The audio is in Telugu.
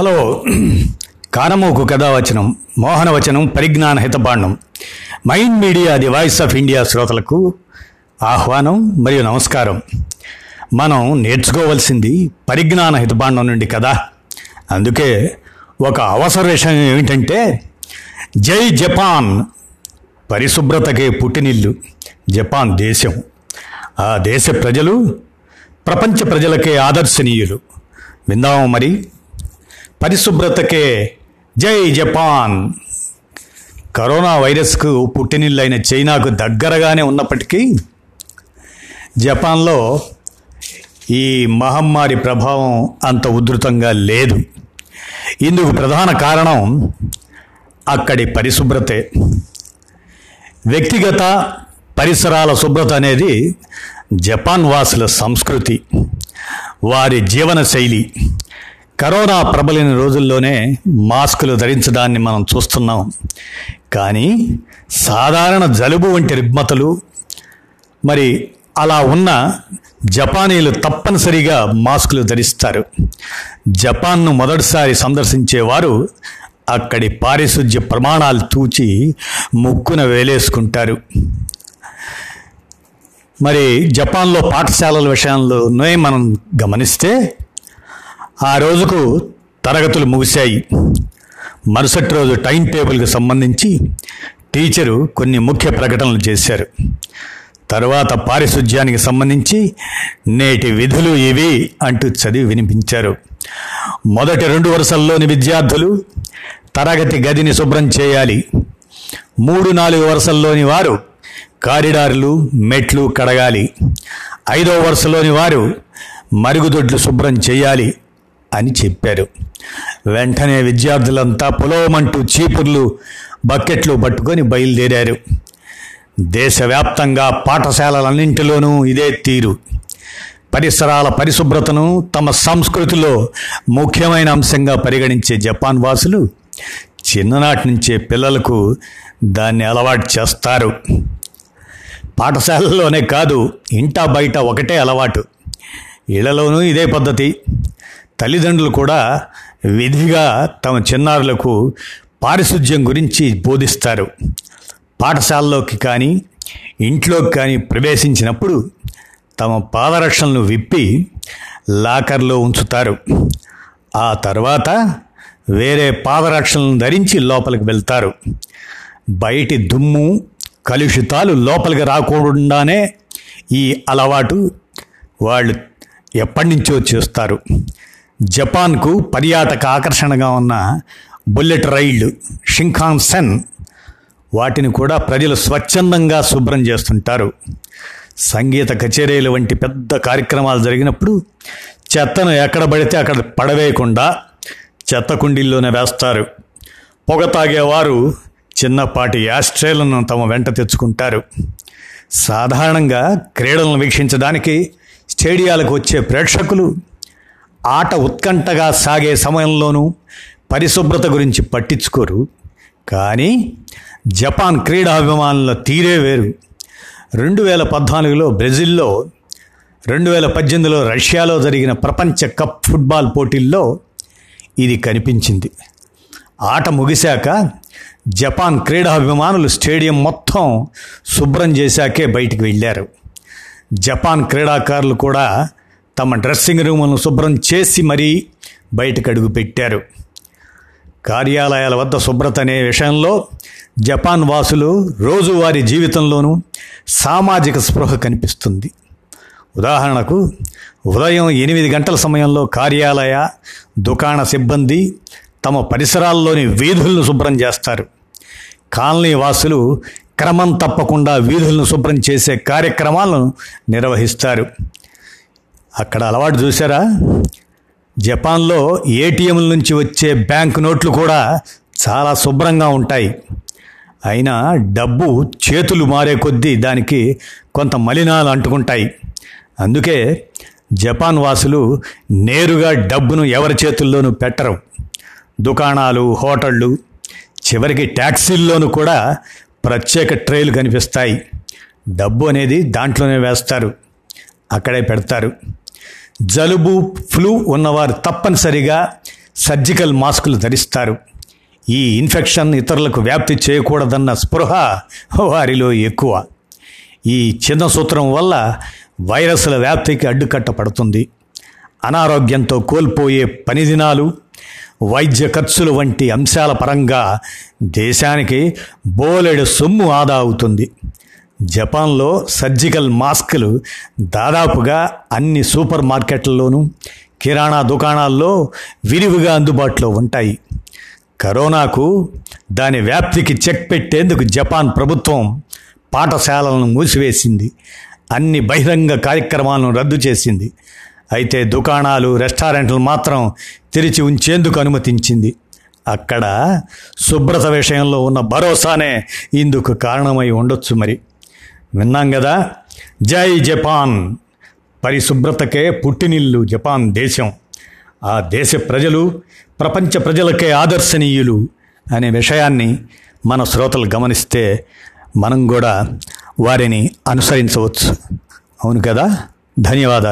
హలో కానమోకు కథావచనం మోహనవచనం పరిజ్ఞాన హితబాండం mind media the voice of India శ్రోతలకు ఆహ్వానం మరియు నమస్కారం. మనం నేర్చుకోవలసింది పరిజ్ఞాన హితబాండం నుండి కదా. అందుకే ఒక అవసర విషయం ఏమిటంటే జై జపాన్ పరిశుభ్రతకే పుట్టినిల్లు జపాన్ దేశం. ఆ దేశ ప్రజలు ప్రపంచ ప్రజలకే ఆదర్శనీయులు. విందాము మరి. పరిశుభ్రతకే జై జపాన్. కరోనా వైరస్కు పుట్టినిల్లైన చైనాకు దగ్గరగానే ఉన్నప్పటికీ జపాన్లో ఈ మహమ్మారి ప్రభావం అంత ఉధృతంగా లేదు. ఇందుకు ప్రధాన కారణం అక్కడి పరిశుభ్రతే. వ్యక్తిగత పరిసరాల శుభ్రత అనేది జపాన్ వాసుల సంస్కృతి వారి జీవన శైలి కరోనా ప్రబలిన రోజుల్లోనే మాస్కులు ధరించడాన్ని మనం చూస్తున్నాం. కానీ సాధారణ జలుబు వంటి రుగ్మతలు మరి అలా ఉన్న జపానీలు తప్పనిసరిగా మాస్కులు ధరిస్తారు. జపాన్ను మొదటిసారి సందర్శించేవారు అక్కడి పారిశుధ్య ప్రమాణాలు తూచి ముక్కున వేలేసుకుంటారు. మరి జపాన్లో పాఠశాలల విషయంలోనే మనం గమనిస్తే ఆ రోజుకు తరగతులు ముగిశాయి. మరుసటి రోజు టైం టేబుల్కి సంబంధించి టీచరు కొన్ని ముఖ్య ప్రకటనలు చేశారు. తర్వాత పారిశుధ్యానికి సంబంధించి నేటి విధులు ఇవి అంటూ చదివి వినిపించారు. మొదటి రెండు వరుసల్లోని విద్యార్థులు తరగతి గదిని శుభ్రం చేయాలి. మూడు నాలుగు వరుసల్లోని వారు కారిడార్లు మెట్లు కడగాలి. ఐదో వరుసలోని వారు మరుగుదొడ్లు శుభ్రం చేయాలి. అని చెప్పారు. వెంటనే విద్యార్థులంతా పొలవమంటూ చీపుర్లు బకెట్లు పట్టుకొని బయలుదేరారు. దేశవ్యాప్తంగా పాఠశాలలన్నింటిలోనూ ఇదే తీరు. పరిసరాల పరిశుభ్రతను తమ సంస్కృతిలో ముఖ్యమైన అంశంగా పరిగణించే జపాన్ వాసులు చిన్ననాటి నుంచే పిల్లలకు దాన్ని అలవాటు చేస్తారు. పాఠశాలలోనే కాదు ఇంటా బయట ఒకటే అలవాటు. ఇళ్ళలోనూ ఇదే పద్ధతి. తల్లిదండ్రులు కూడా విధిగా తమ చిన్నారులకు పారిశుధ్యం గురించి బోధిస్తారు. పాఠశాలలోకి కానీ ఇంట్లోకి కానీ ప్రవేశించినప్పుడు తమ పాదరక్షలను విప్పి లాకర్లో ఉంచుతారు. ఆ తర్వాత వేరే పాదరక్షణలను ధరించి లోపలికి వెళ్తారు. బయటి దుమ్ము కలుషితాలు లోపలికి రాకుండానే ఈ అలవాటు వాళ్ళు ఎప్పటి నుంచో చేస్తారు. జపాన్కు పర్యాటక ఆకర్షణగా ఉన్న బుల్లెట్ రైళ్ళు షింఖాన్సెన్ వాటిని కూడా ప్రజలు స్వచ్ఛందంగా శుభ్రం చేస్తుంటారు. సంగీత కచేరీలు వంటి పెద్ద కార్యక్రమాలు జరిగినప్పుడు చెత్తను ఎక్కడ పడితే అక్కడ పడవేయకుండా చెత్త కుండీల్లోనే వేస్తారు. పొగ తాగేవారు చిన్నపాటి యాస్ట్రేలను తమ వెంట తెచ్చుకుంటారు. సాధారణంగా క్రీడలను వీక్షించడానికి స్టేడియాలకు వచ్చే ప్రేక్షకులు ఆట ఉత్కంఠగా సాగే సమయంలోనూ పరిశుభ్రత గురించి పట్టించుకోరు. కానీ జపాన్ క్రీడాభిమానుల తీరే వేరు. రెండు వేల పద్నాలుగులో బ్రెజిల్లో రెండు వేల పద్దెనిమిదిలో రష్యాలో జరిగిన ప్రపంచ కప్ ఫుట్బాల్ పోటీల్లో ఇది కనిపించింది. ఆట ముగిశాక జపాన్ క్రీడాభిమానులు స్టేడియం మొత్తం శుభ్రం చేశాకే బయటికి వెళ్ళారు. జపాన్ క్రీడాకారులు కూడా తమ డ్రెస్సింగ్ రూములను శుభ్రం చేసి మరీ బయటకు అడుగు పెట్టారు. కార్యాలయాల వద్ద శుభ్రత అనే విషయంలో జపాన్ వాసులు రోజువారీ జీవితంలోనూ సామాజిక స్పృహ కనిపిస్తుంది. ఉదాహరణకు ఉదయం ఎనిమిది గంటల సమయంలో కార్యాలయ దుకాణ సిబ్బంది తమ పరిసరాల్లోని వీధులను శుభ్రం చేస్తారు. కాలనీ వాసులు క్రమం తప్పకుండా వీధులను శుభ్రం చేసే కార్యక్రమాలను నిర్వహిస్తారు. అక్కడ అలవాటు చూసారా జపాన్లో ఏటీఎంల నుంచి వచ్చే బ్యాంక్ నోట్లు కూడా చాలా శుభ్రంగా ఉంటాయి. అయినా డబ్బు చేతులు మారే కొద్దీ దానికి కొంత మలినాలు అంటుకుంటాయి. అందుకే జపాన్ వాసులు నేరుగా డబ్బును ఎవరి చేతుల్లోనూ పెట్టరు. దుకాణాలు హోటళ్ళు చివరికి ట్యాక్సీల్లోనూ కూడా ప్రత్యేక ట్రైలు కనిపిస్తాయి. డబ్బు అనేది దాంట్లోనే వేస్తారు. అక్కడే పెడతారు. జలుబు ఫ్లూ ఉన్నవారు తప్పనిసరిగా సర్జికల్ మాస్కులు ధరిస్తారు. ఈ ఇన్ఫెక్షన్ ఇతరులకు వ్యాప్తి చేయకూడదన్న స్పృహ వారిలో ఎక్కువ. ఈ చిన్న సూత్రం వల్ల వైరస్ల వ్యాప్తికి అడ్డుకట్ట పడుతుంది అనారోగ్యంతో కోల్పోయే పని దినాలు వైద్య ఖర్చులు వంటి అంశాల పరంగా దేశానికి బోలెడు సొమ్ము ఆదా అవుతుంది. జపాన్లో సర్జికల్ మాస్కులు దాదాపుగా అన్ని సూపర్ మార్కెట్లలోనూ కిరాణా దుకాణాల్లో విరివిగా అందుబాటులో ఉంటాయి. కరోనాకు దాని వ్యాప్తికి చెక్ పెట్టేందుకు జపాన్ ప్రభుత్వం పాఠశాలలను మూసివేసింది. అన్ని బహిరంగ కార్యక్రమాలను రద్దు చేసింది. అయితే దుకాణాలు రెస్టారెంట్లు మాత్రం తెరిచి ఉంచేందుకు అనుమతించింది. అక్కడ శుభ్రత విషయంలో ఉన్న భరోసానే ఇందుకు కారణమై ఉండొచ్చు మరి. విన్నాం కదా జై జపాన్. పరిశుభ్రతకే పుట్టినిల్లు జపాన్ దేశం. ఆ దేశ ప్రజలు ప్రపంచ ప్రజలకే ఆదర్శనీయులు అనే విషయాన్ని మన శ్రోతలు గమనిస్తే మనం కూడా వారిని అనుసరించవచ్చు. అవును కదా? ధన్యవాదాలు.